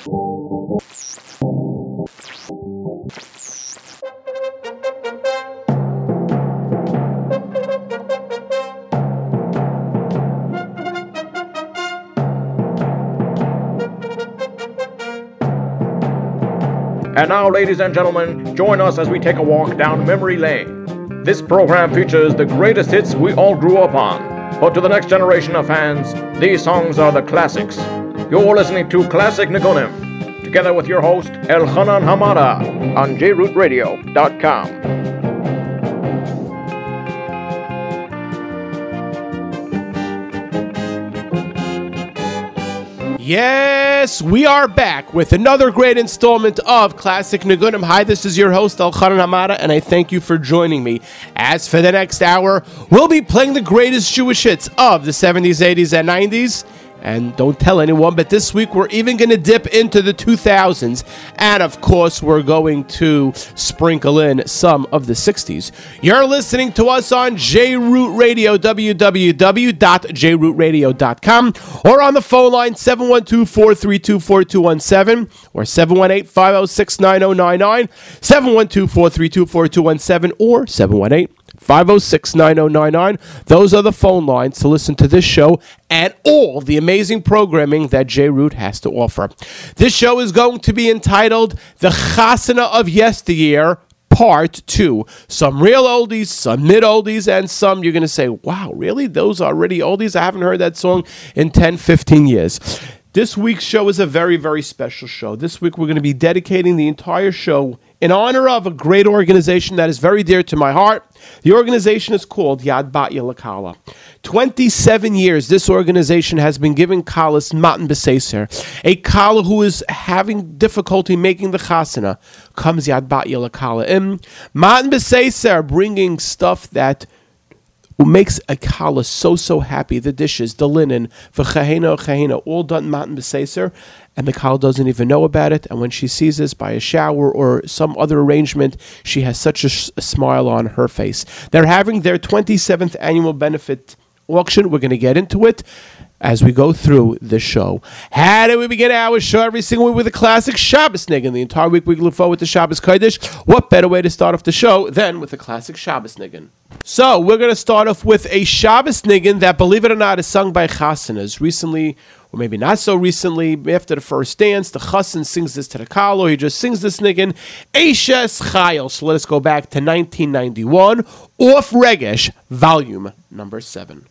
And now, ladies and gentlemen, join us as we take a walk down memory lane. This program features the greatest hits we all grew up on. But to the next generation of fans, these songs are the classics. You're listening to Classic Nigunim, together with your host, Elchanan Hamada, on jrootradio.com. Yes, we are back with another great installment of Classic Nigunim. Hi, this is your host, Elchanan Hamada, and I thank you for joining me. As for the next hour, we'll be playing the greatest Jewish hits of the 70s, 80s, and 90s. And don't tell anyone, but this week we're even going to dip into the 2000s. And of course, we're going to sprinkle in some of the 60s. You're listening to us on JRoot Radio, www.jrootradio.com, or on the phone line 712 432 4217 or 718 506 9099, 712 432 4217 or 718 506 9099. Those are the phone lines to listen to this show and all the amazing programming that J Root has to offer. This show is going to be entitled The Chasana of Yesteryear. Part two. Some real oldies, some mid oldies, and some you're going to say, wow, really? Those are already oldies? I haven't heard that song in 10, 15 years. This week's show is a very, very special show. This week we're going to be dedicating the entire show in honor of a great organization that is very dear to my heart. The organization is called Yad Bat Lakala. 27 years this organization has been giving Kalas Matan Beseser. A Kala who is having difficulty making the chasana comes Yad Batya Lakala in. Matan Beseser bringing stuff that makes a kala so so happy. The dishes, the linen, v'chahena chahena, all done matan b'seser, and kala doesn't even know about it. And when she sees this by a shower or some other arrangement, she has such a, sh- a smile on her face. They're having their 27th annual benefit auction. We're going to get into it as we go through the show. How do we begin our show every single week with a classic Shabbos niggin? The entire week we look forward to the Shabbos Kodesh. What better way to start off the show than with a classic Shabbos niggin? So we're going to start off with a Shabbos niggin that, believe it or not, is sung by chasanas. Recently, or maybe not so recently, after the first dance, the chassan sings this to the kalo. He just sings this niggin, Eishes Chayil. So let us go back to 1991, off Regesh, volume number seven.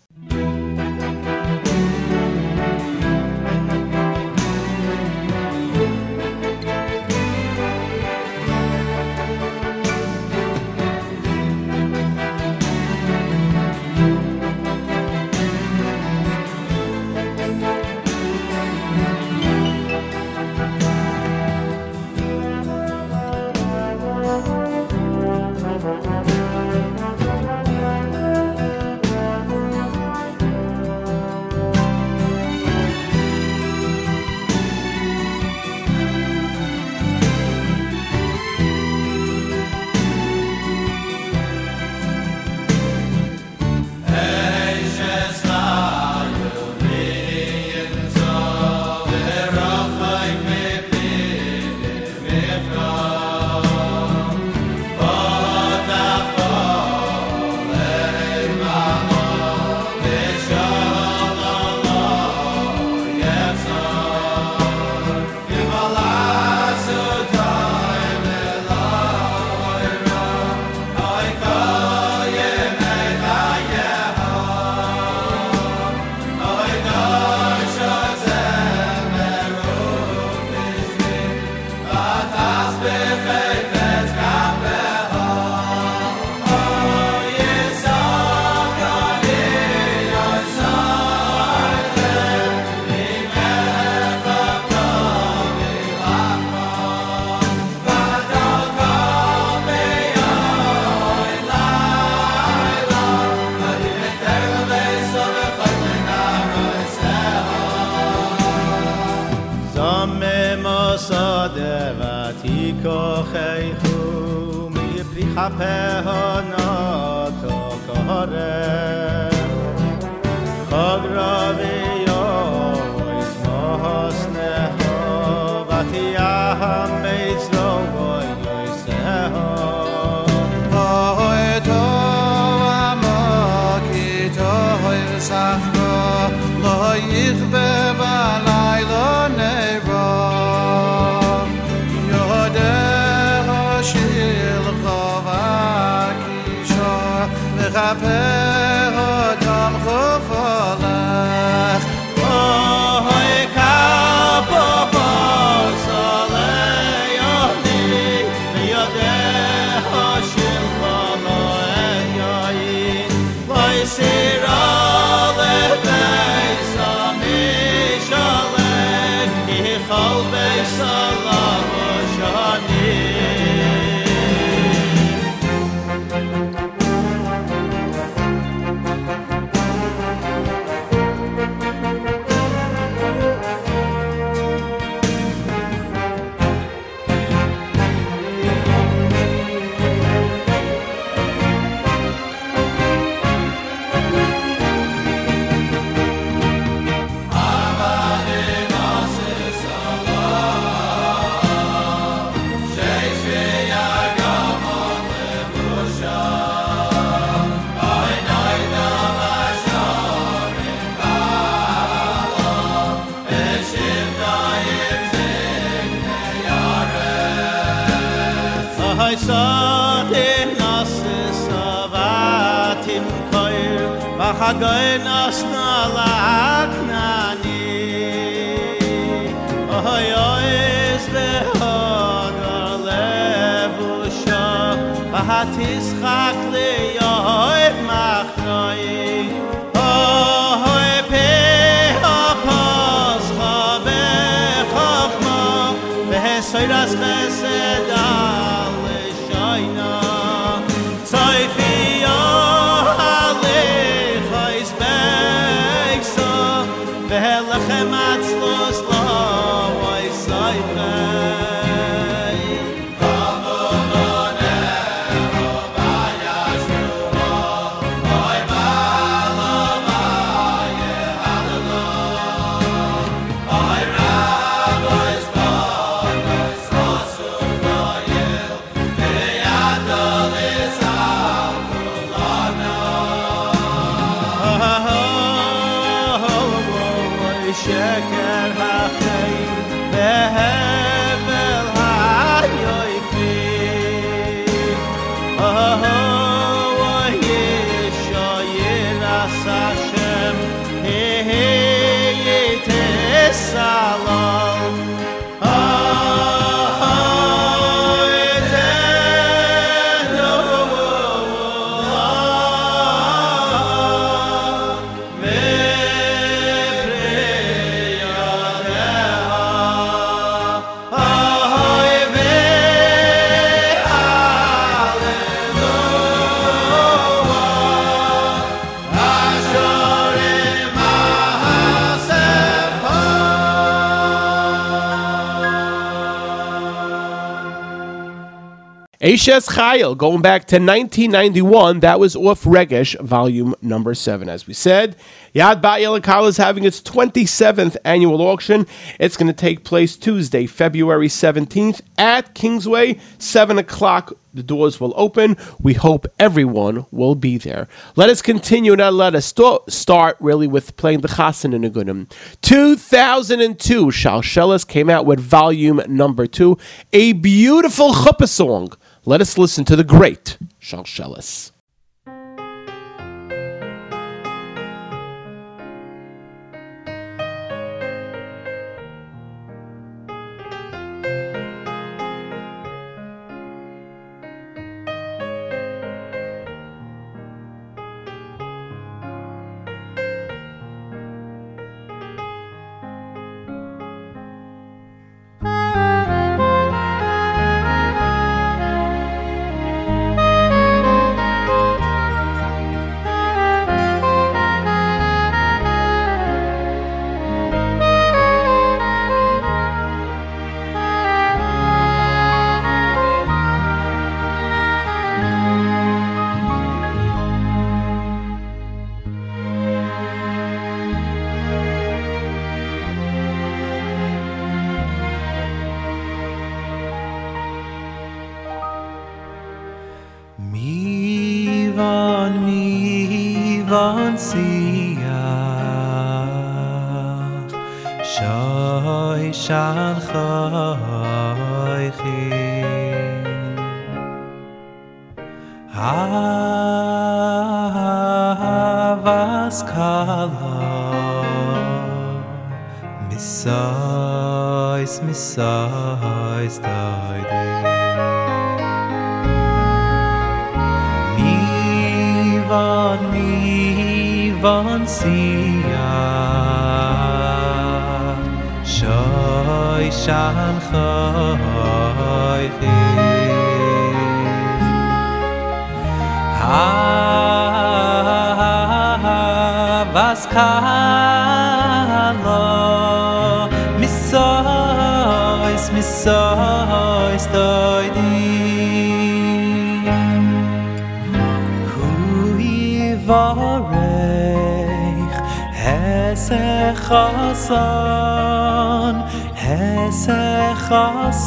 Chayil, going back to 1991, that was off Regesh, volume number seven. As we said, Yad Ba'yel is having its 27th annual auction. It's going to take place Tuesday, February 17th at Kingsway, 7 o'clock. The doors will open. We hope everyone will be there. Let us continue now. Let us st- start really with playing the Chasen in Agunim. 2002, Shalsheles came out with volume number two, a beautiful chuppah song let us listen to the great Shalsheles. siach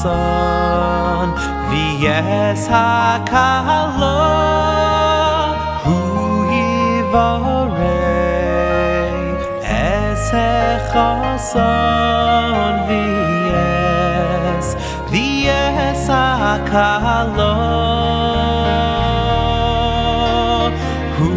chasan v'yes hakala hu yivarech hesech chasan v'yes v'yes hakala hu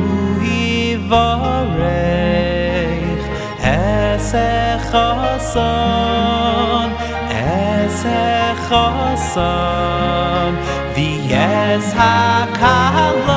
khasam vi es ha kal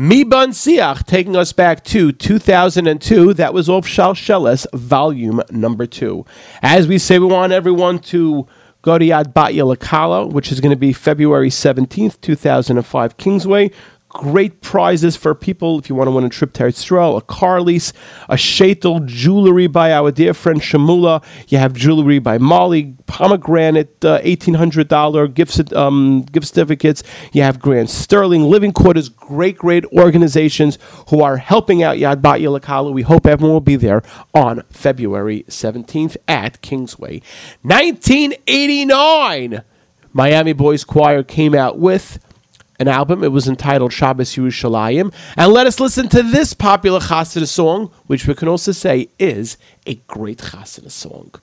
Mi Bon Siach taking us back to 2002. That was off Shalsheles, volume number two. As we say, we want everyone to go to Yad Batya Lakala, which is going to be February 17th, 2005, Kingsway. Great prizes for people if you want to win a trip to Israel, a car lease, a Shetel jewelry by our dear friend Shamula. You have jewelry by Molly, pomegranate, uh, $1,800 gift, um, gift certificates. You have Grand Sterling, Living Quarters, great, great organizations who are helping out Yad Batya Lakala. We hope everyone will be there on February 17th at Kingsway. 1989, Miami Boys Choir came out with an album. It was entitled Shabbos Yerushalayim. And let us listen to this popular Chassidus song, which we can also say is a great Chassidus song.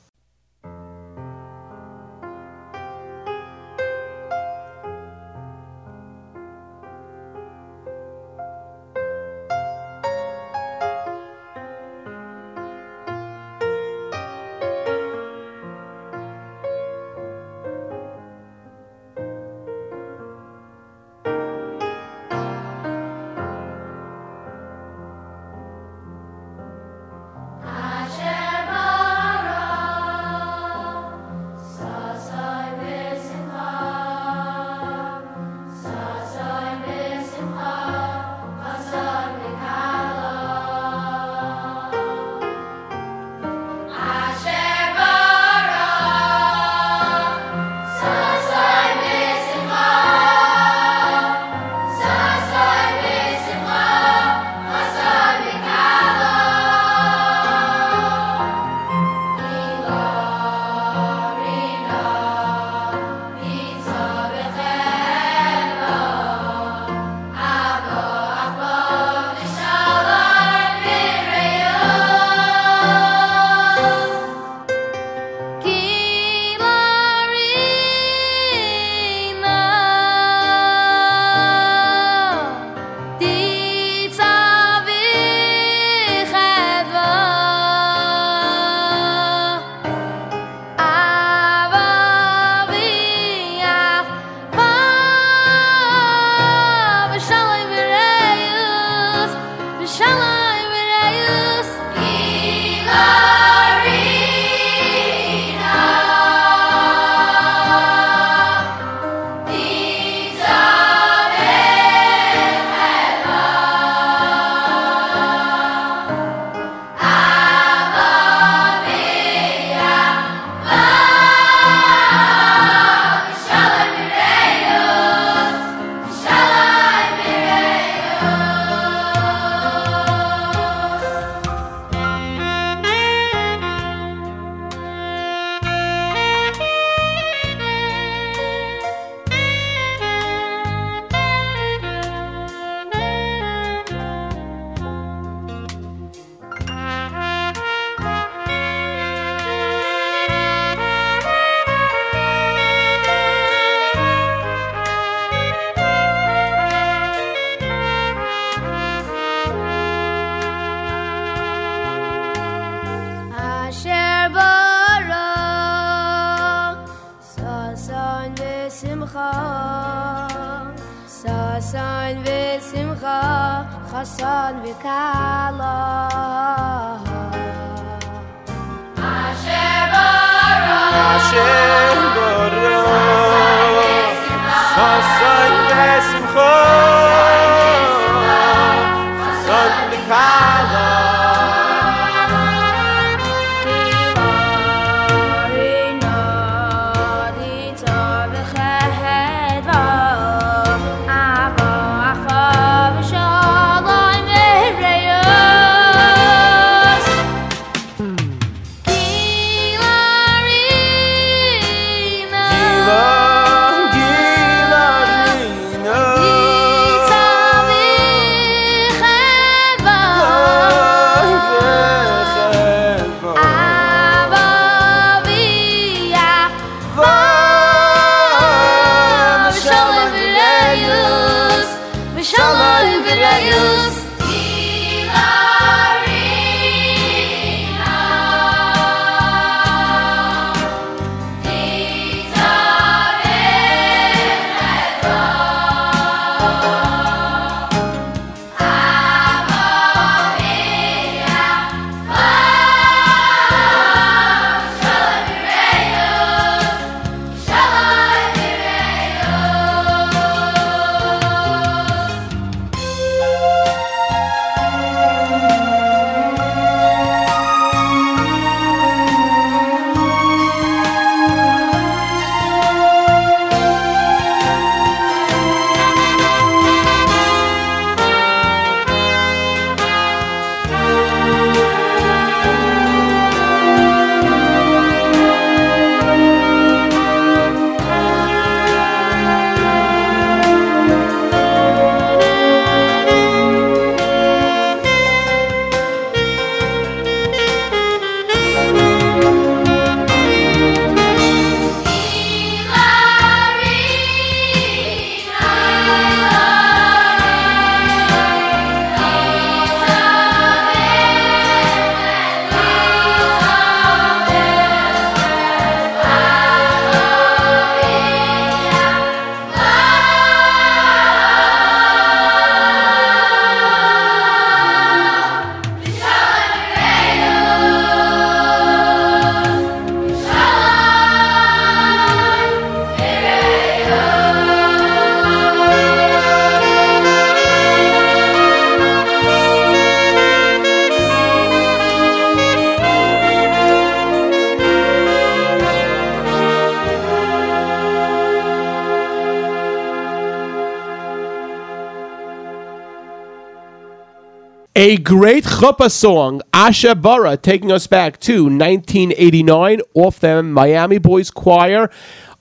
A great chuppah song, Asha taking us back to 1989 off the Miami Boys Choir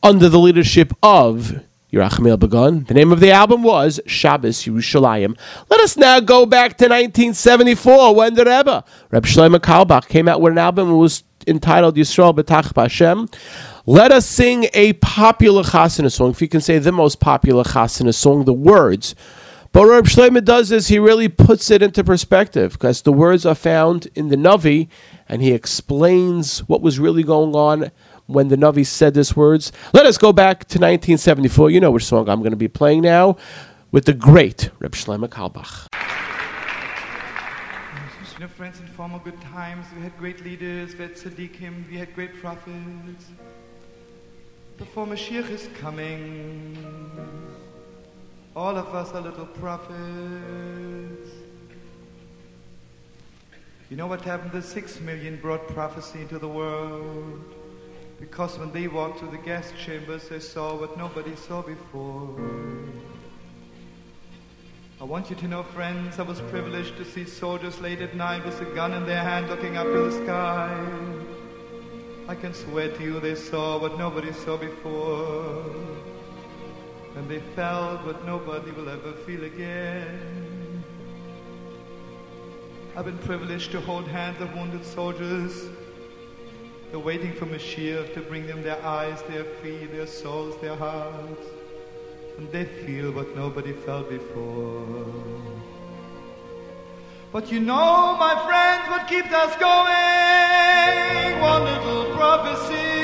under the leadership of Yerachmiel Begun. The name of the album was Shabbos Yerushalayim. Let us now go back to 1974 when the Rebbe, Reb Shlomo Carlebach, came out with an album that was entitled Yisrael B'tach B'Hashem. Let us sing a popular chasana song, if you can say the most popular chasana song, the words. But Reb Shlomo does is he really puts it into perspective because the words are found in the Navi and he explains what was really going on when the Navi said these words. Let us go back to 1974. You know which song I'm going to be playing now with the great Reb Shlomo Carlebach. You know, friends, in former good times, we had great leaders, we had tzaddikim, we had great prophets. Before Mashiach is coming, all of us are little prophets. You know what happened? The six million brought prophecy into the world. Because when they walked through the gas chambers, they saw what nobody saw before. I want you to know, friends, I was privileged to see soldiers late at night with a gun in their hand looking up to the sky. I can swear to you they saw what nobody saw before. And they felt what nobody will ever feel again. I've been privileged to hold hands of wounded soldiers. They're waiting for Mashiach to bring them their eyes, their feet, their souls, their hearts. And they feel what nobody felt before. But you know, my friends, what keeps us going? One little prophecy,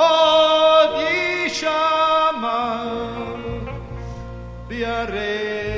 Oh, Yishama, Biare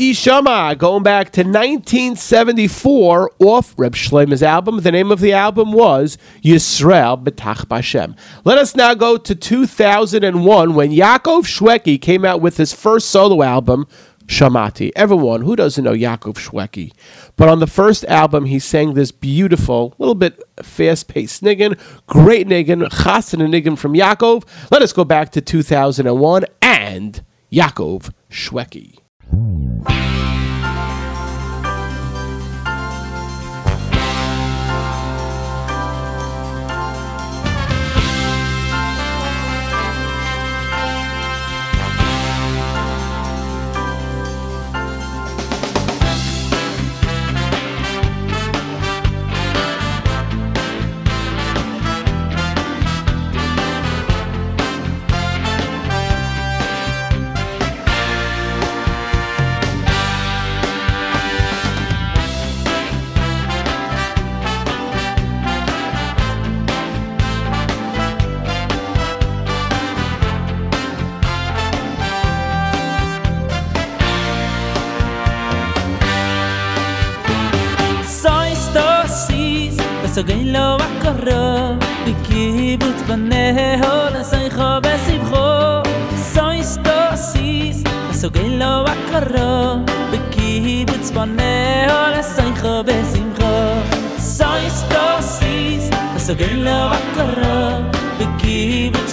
Shama, going back to 1974 off Reb Shlomo's album. The name of the album was Yisrael B'tach Bashem. Let us now go to 2001 when Yaakov Shwekey came out with his first solo album, Shamati. Everyone, who doesn't know Yaakov Shwekey? But on the first album, he sang this beautiful, little bit fast-paced niggin, great niggin, chassan and niggin from Yaakov. Let us go back to 2001 and Yaakov Shwekey. Hum. von mehr als ein Chobes im Chob. So ist das Sies, das er er so gehen le er wackere, begibet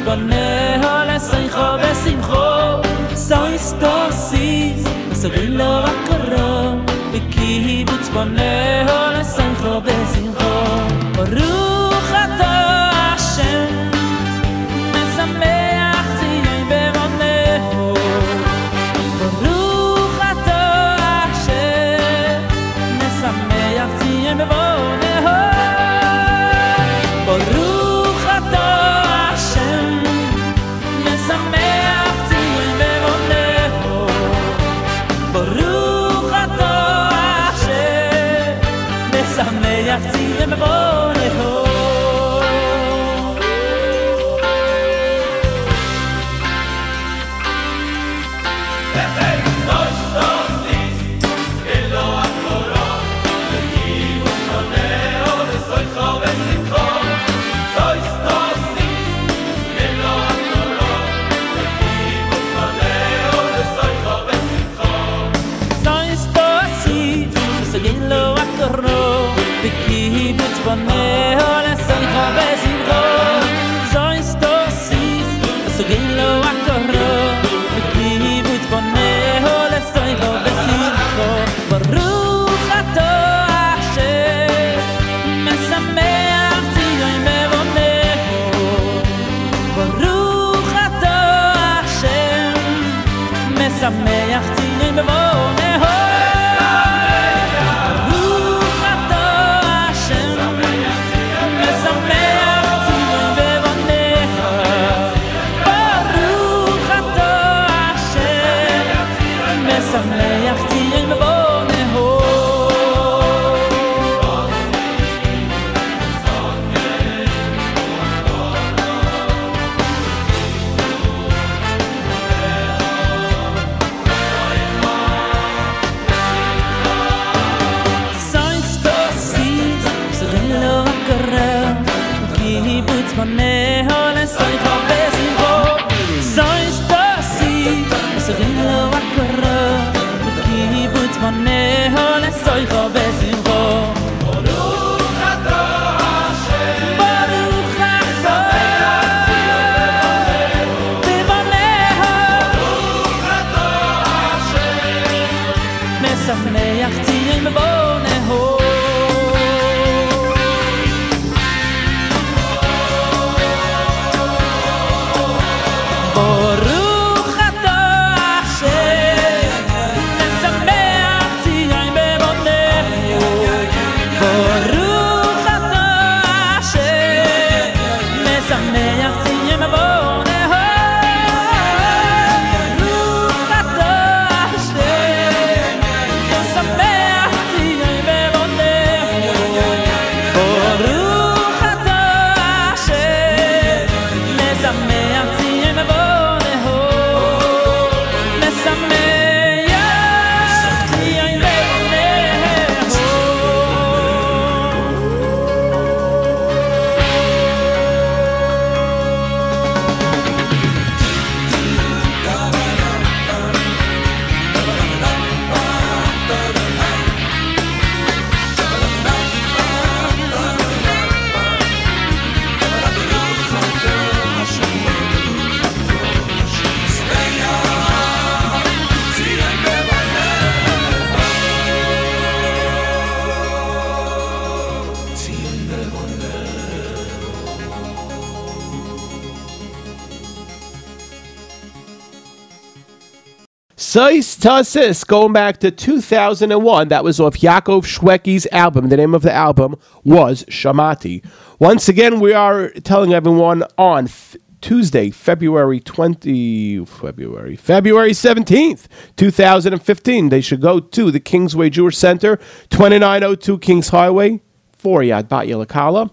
Sois Tassis, going back to 2001. That was off Yaakov Shwekey's album. The name of the album was Shamati. Once again, we are telling everyone on f- Tuesday, February 20, February, February 17th, 2015. They should go to the Kingsway Jewish Center, 2902 Kings Highway, for Yad Batya Lakala.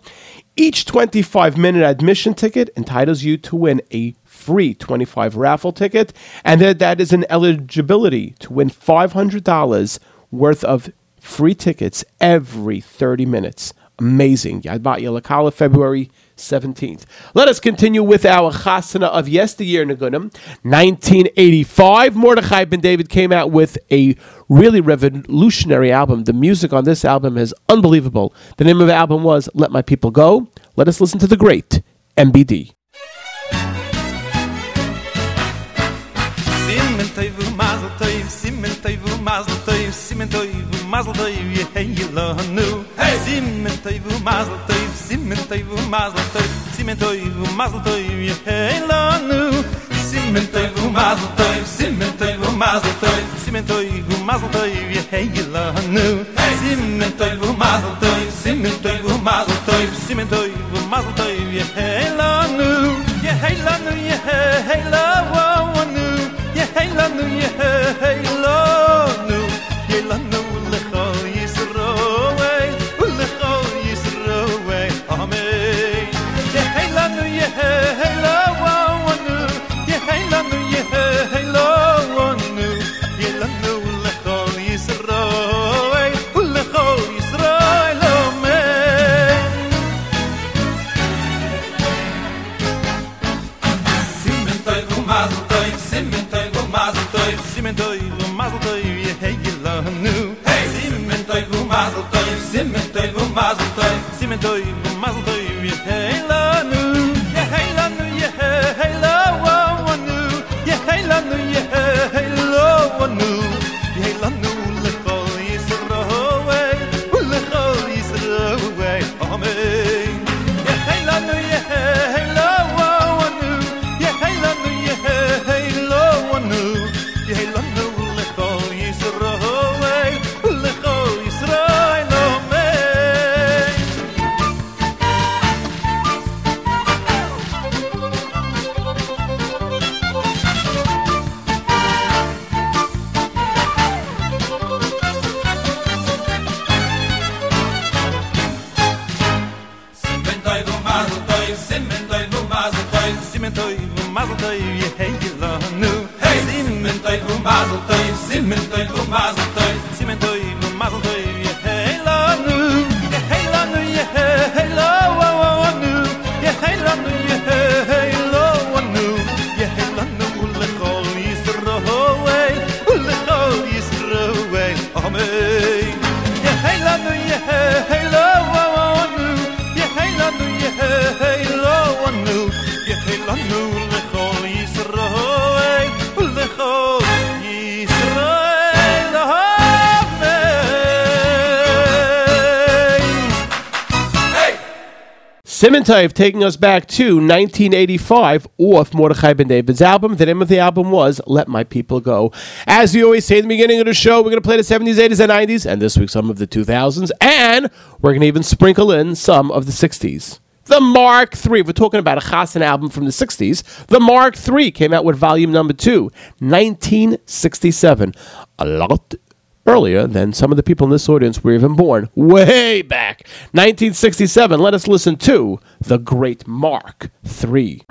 Each 25 minute admission ticket entitles you to win a free 25 raffle ticket, and that, that is an eligibility to win $500 worth of free tickets every 30 minutes. Amazing. Yad Batya Lakala, February 17th. Let us continue with our chasana of yesteryear, Nigunim. 1985, Mordechai Ben David came out with a really revolutionary album. The music on this album is unbelievable. The name of the album was Let My People Go. Let us listen to the great MBD. toiv simen toiv u mazl toiv simen toiv u mazl toiv ye hey lanu simen toiv u mazl toiv simen toiv u mazl toiv simen toiv u mazl toiv ye hey lanu simen toiv u mazl toiv simen toiv mazl toiv simen toiv mazl toiv ye hey lanu simen toiv mazl toiv simen toiv mazl toiv simen toiv mazl toiv ye hey lanu ye hey lanu ye hey lanu ye hey lanu ye hey me doy Simon taking us back to 1985 off Mordechai Ben David's album. The name of the album was Let My People Go. As we always say in the beginning of the show, we're going to play the 70s, 80s, and 90s, and this week some of the 2000s, and we're going to even sprinkle in some of the 60s. The Mark III. We're talking about a Chassan album from the 60s. The Mark III came out with volume number two, 1967. A lot earlier than some of the people in this audience were even born. Way back. 1967 let us listen to the great mark 3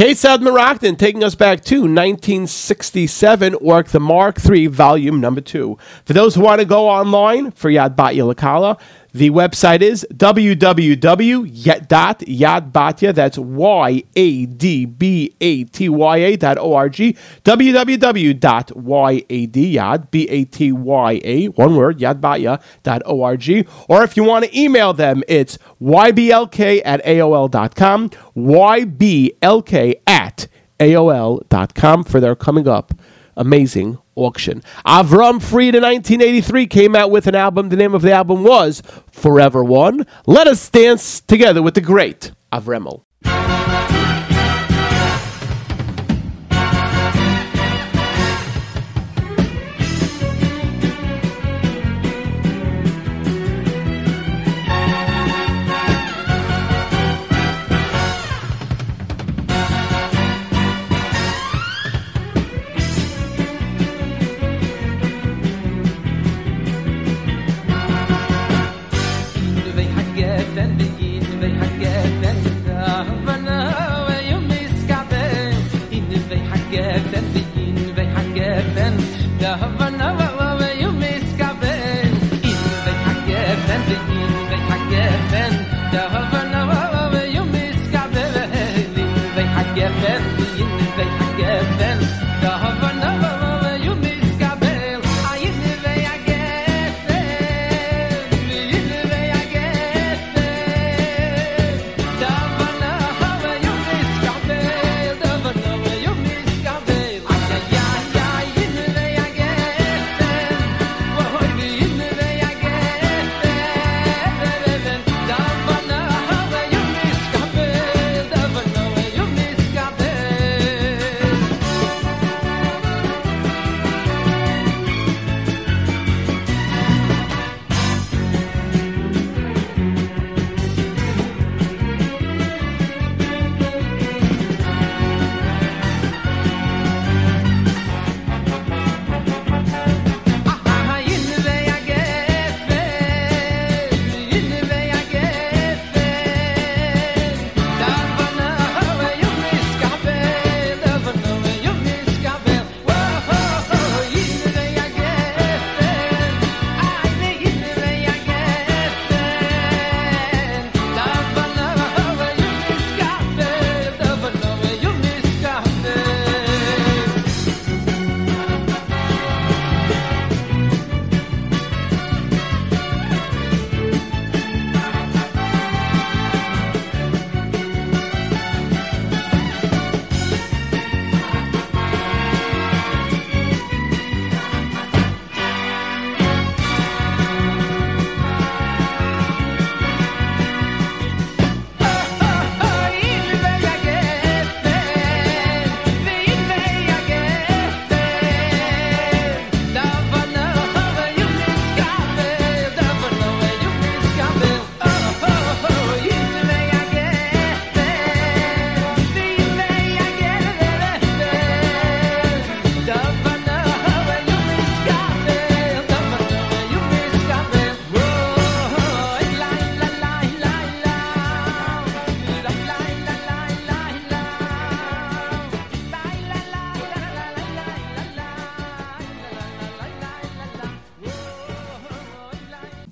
Kesad Merakton taking us back to 1967, Ork the Mark III, volume number two. For those who want to go online for Yad Batya Lakala, the website is www.yadbatya, that's Y-A-D-B-A-T-Y-A dot O-R-G, www.yadyad, B-A-T-Y-A, one word, yadbatya dot O-R-G, or if you want to email them, it's yblk at AOL.com, yblk at AOL.com for their coming up amazing auction. Avram Fried in 1983 came out with an album. The name of the album was Forever One. Let us dance together with the great Avremel.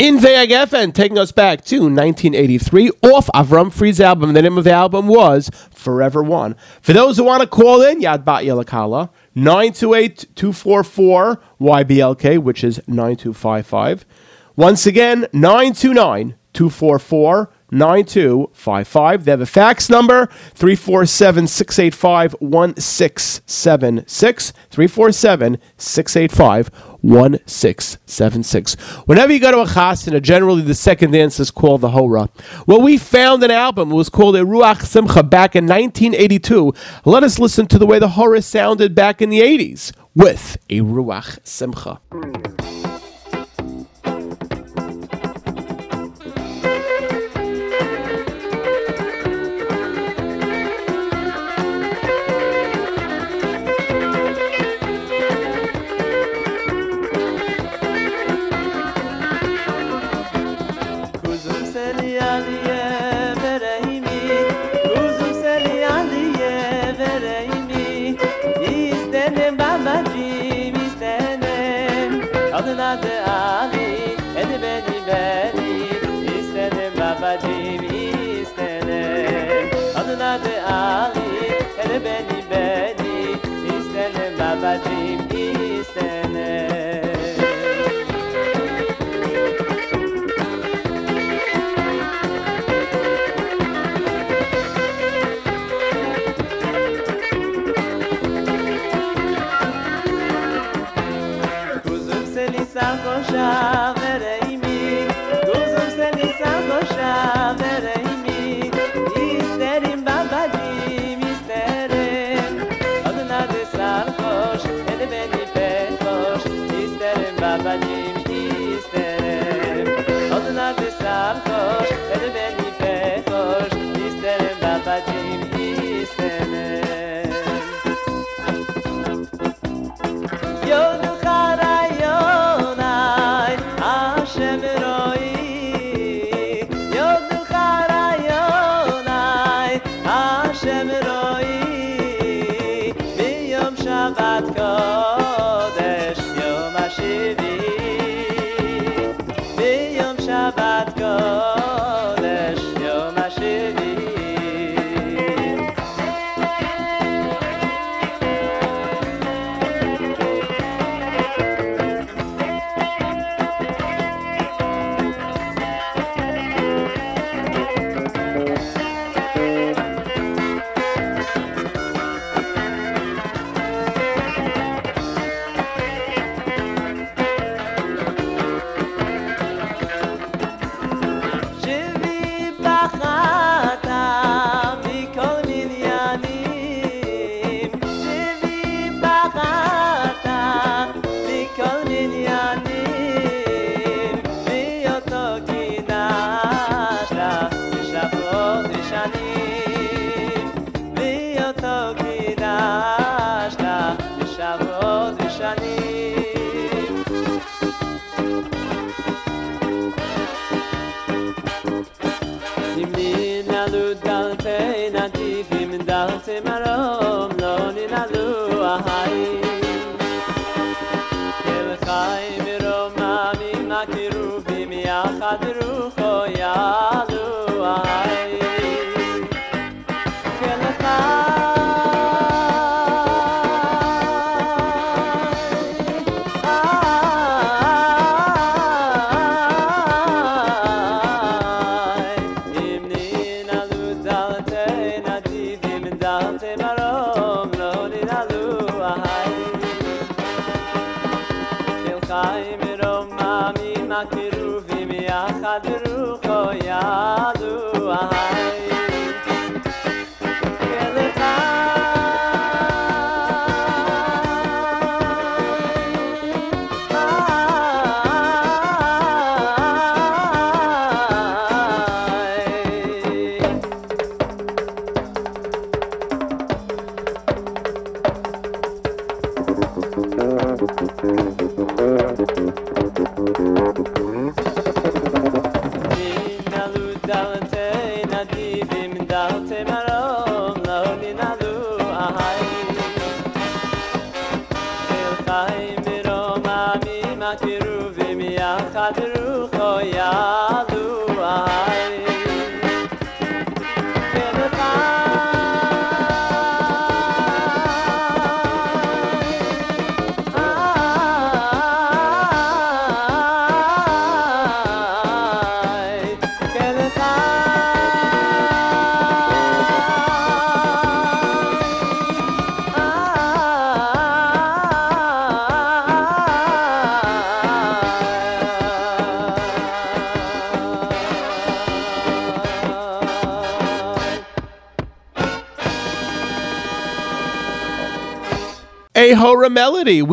In VAGFN, taking us back to 1983, off Avram Fried's album. The name of the album was Forever One. For those who want to call in, Yad Batya Lakala, 928-244-YBLK, which is 9255. Once again, 929-244 9255. They have a fax number 347 685 1676. 347 685 1676. Whenever you go to a chasana, generally the second dance is called the Hora. Well, we found an album. It was called a Ruach Simcha back in 1982. Let us listen to the way the Hora sounded back in the 80s with a Ruach Simcha.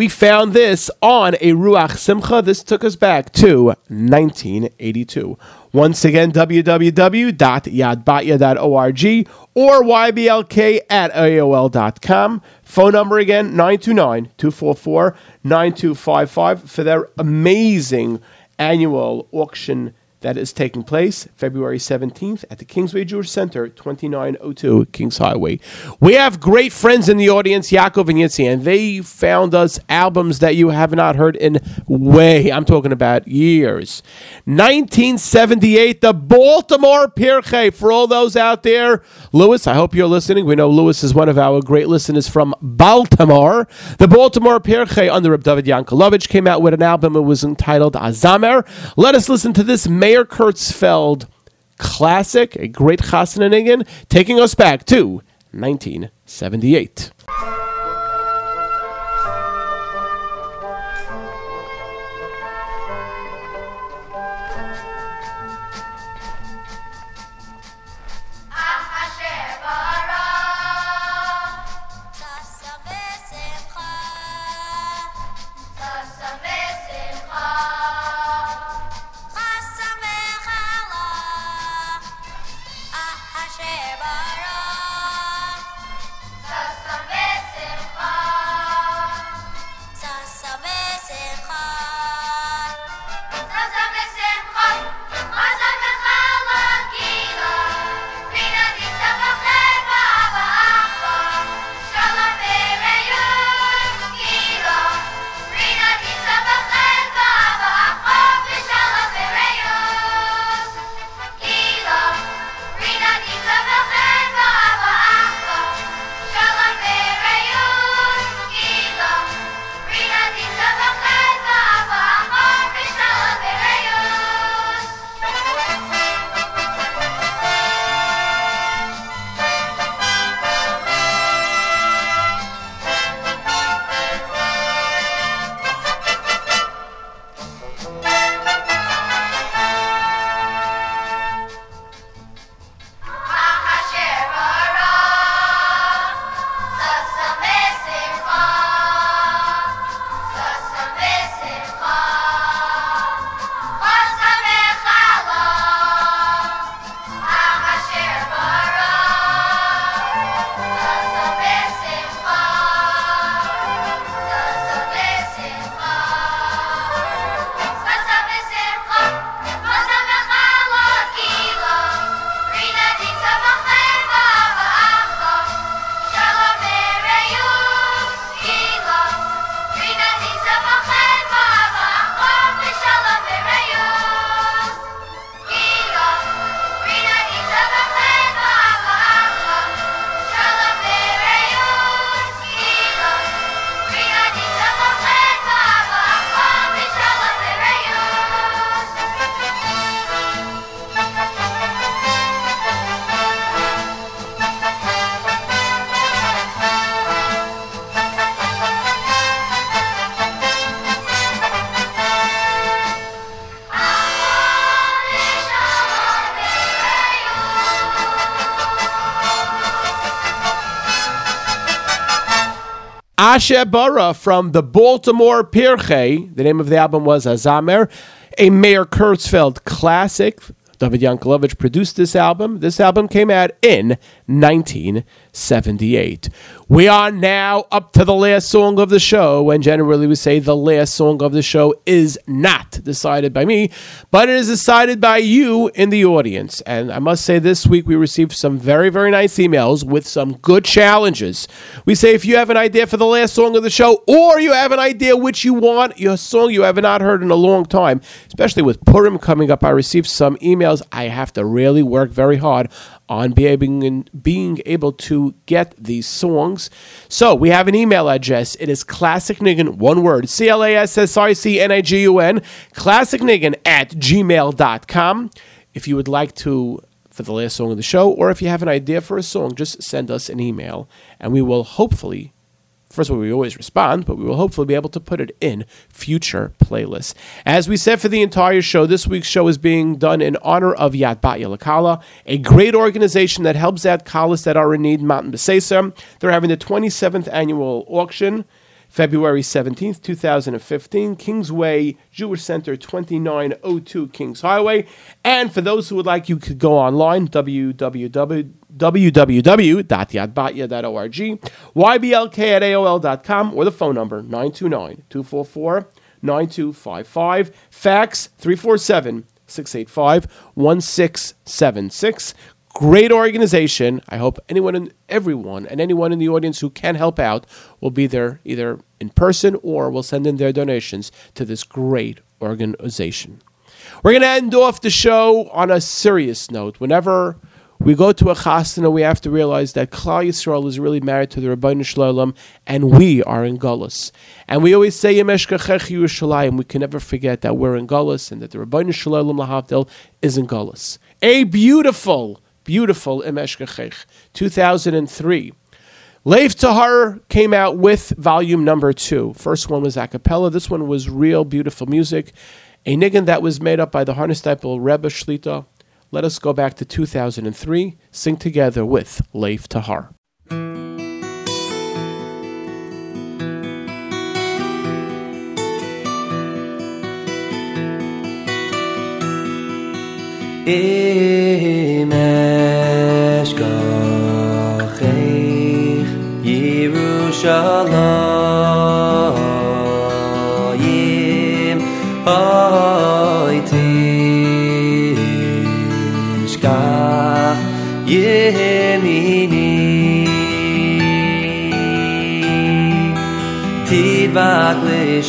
We found this on a Ruach Simcha. This took us back to 1982. Once again, www.yadbatya.org or yblk at aol.com. Phone number again, 929-244-9255 for their amazing annual auction that is taking place February 17th at the Kingsway Jewish Center, 2902 Kings Highway. We have great friends in the audience, Yaakov and Yitzi, and they found us albums that you have not heard in way, I'm talking about years. 1978, the Baltimore Pirchei. For all those out there, Lewis, I hope you're listening. We know Lewis is one of our great listeners from Baltimore. The Baltimore Pirchei under Reb David Yankelovich came out with an album. It was entitled Azamer. Let us listen to this Meir Kurtzfeld classic, a great Chasnanigan, taking us back to 1978. Asher Bara from the Baltimore Pirchei. The name of the album was Azamer, a Meir Kurtzfeld classic. David Yankelovich produced this album. This album came out in 1978. We are now up to the last song of the show, and generally we say the last song of the show is not decided by me, but it is decided by you in the audience. And I must say, this week we received some very, very nice emails with some good challenges. We say if you have an idea for the last song of the show, or you have an idea which you want, your song you have not heard in a long time, especially with Purim coming up, I received some emails. I have to really work very hard on being, being able to get these songs. So we have an email address. It is classicnigun, one word, C L A S S I C N I G U N, classicnigun at gmail.com. If you would like to, for the last song of the show, or if you have an idea for a song, just send us an email and we will hopefully First of all, we always respond, but we will hopefully be able to put it in future playlists. As we said for the entire show, this week's show is being done in honor of Yad Batya Lakala, a great organization that helps out Kalas that are in need, in Matan Beseser. They're having the 27th annual auction. February 17th, 2015, Kingsway Jewish Center, 2902 Kings Highway. And for those who would like, you could go online, www www.yadbatya.org, yblk at AOL.com, or the phone number 929 244 9255, fax 347 685 1676. Great organization. I hope anyone and everyone and anyone in the audience who can help out will be there either in person or will send in their donations to this great organization. We're going to end off the show on a serious note. Whenever we go to a chasana, we have to realize that Klal Yisrael is really married to the Ribbono Shel Olam, and we are in Gullus. And we always say Im Eshkachech Yerushalayim. We can never forget that we're in Gullus and that the Ribbono Shel Olam Lahavdil is in Gullus. A beautiful, beautiful Im Eshkachech, 2003. Lev Tahor came out with volume number two. First one was a cappella. This one was real beautiful music. A niggin that was made up by the Hornosteipel Rebbe Shlita. Let us go back to 2003, sing together with Lev Tahor. Im badly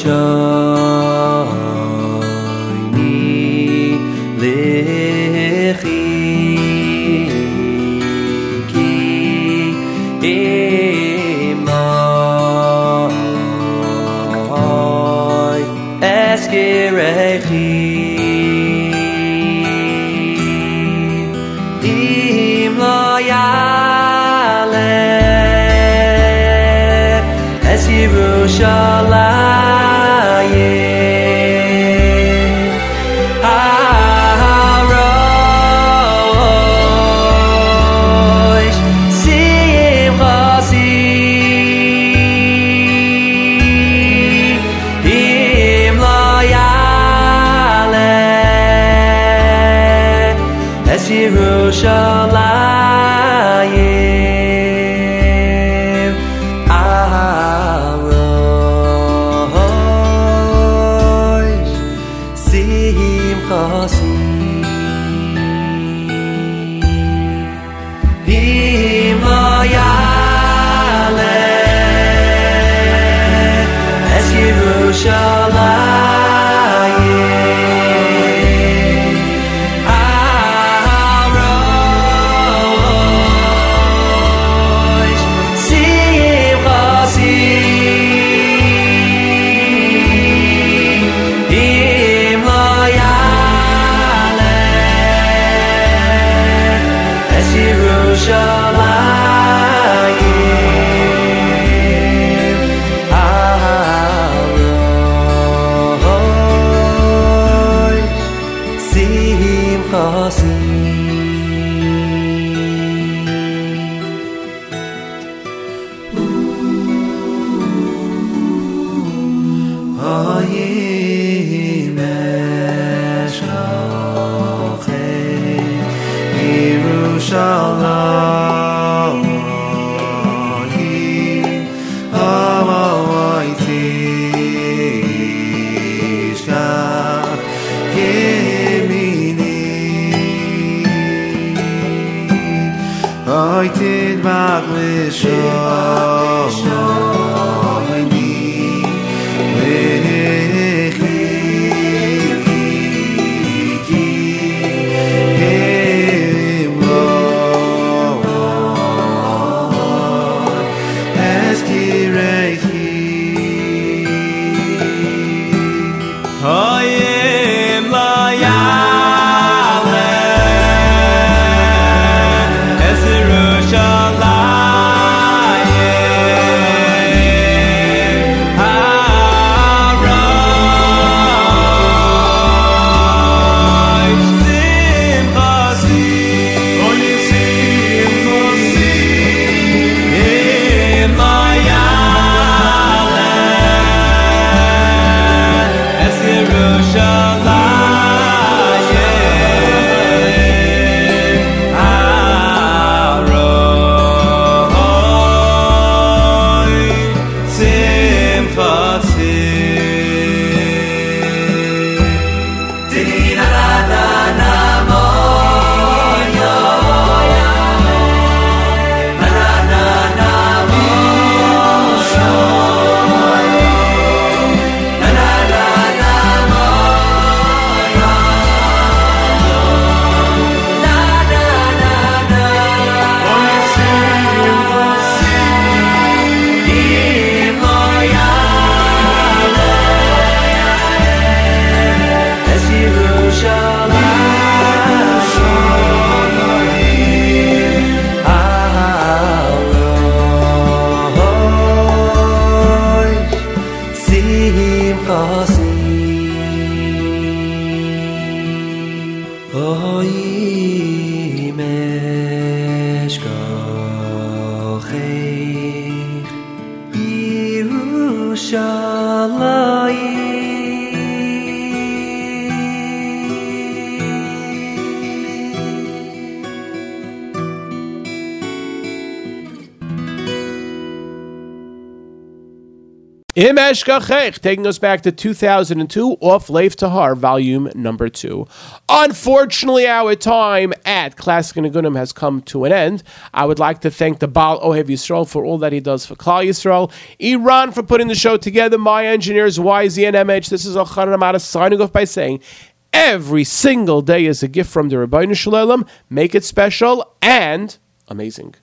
Taking us back to 2002, off Lev Tahor, volume number two. Unfortunately, our time at Classic Nigunim has come to an end. I would like to thank the Baal Ohev Yisrael for all that he does for Klal Yisrael, Iran for putting the show together, my engineers, YZ and MH. This is Elchanan Hamada signing off by saying, every single day is a gift from the Ribbono Shel Olam. Make it special and amazing.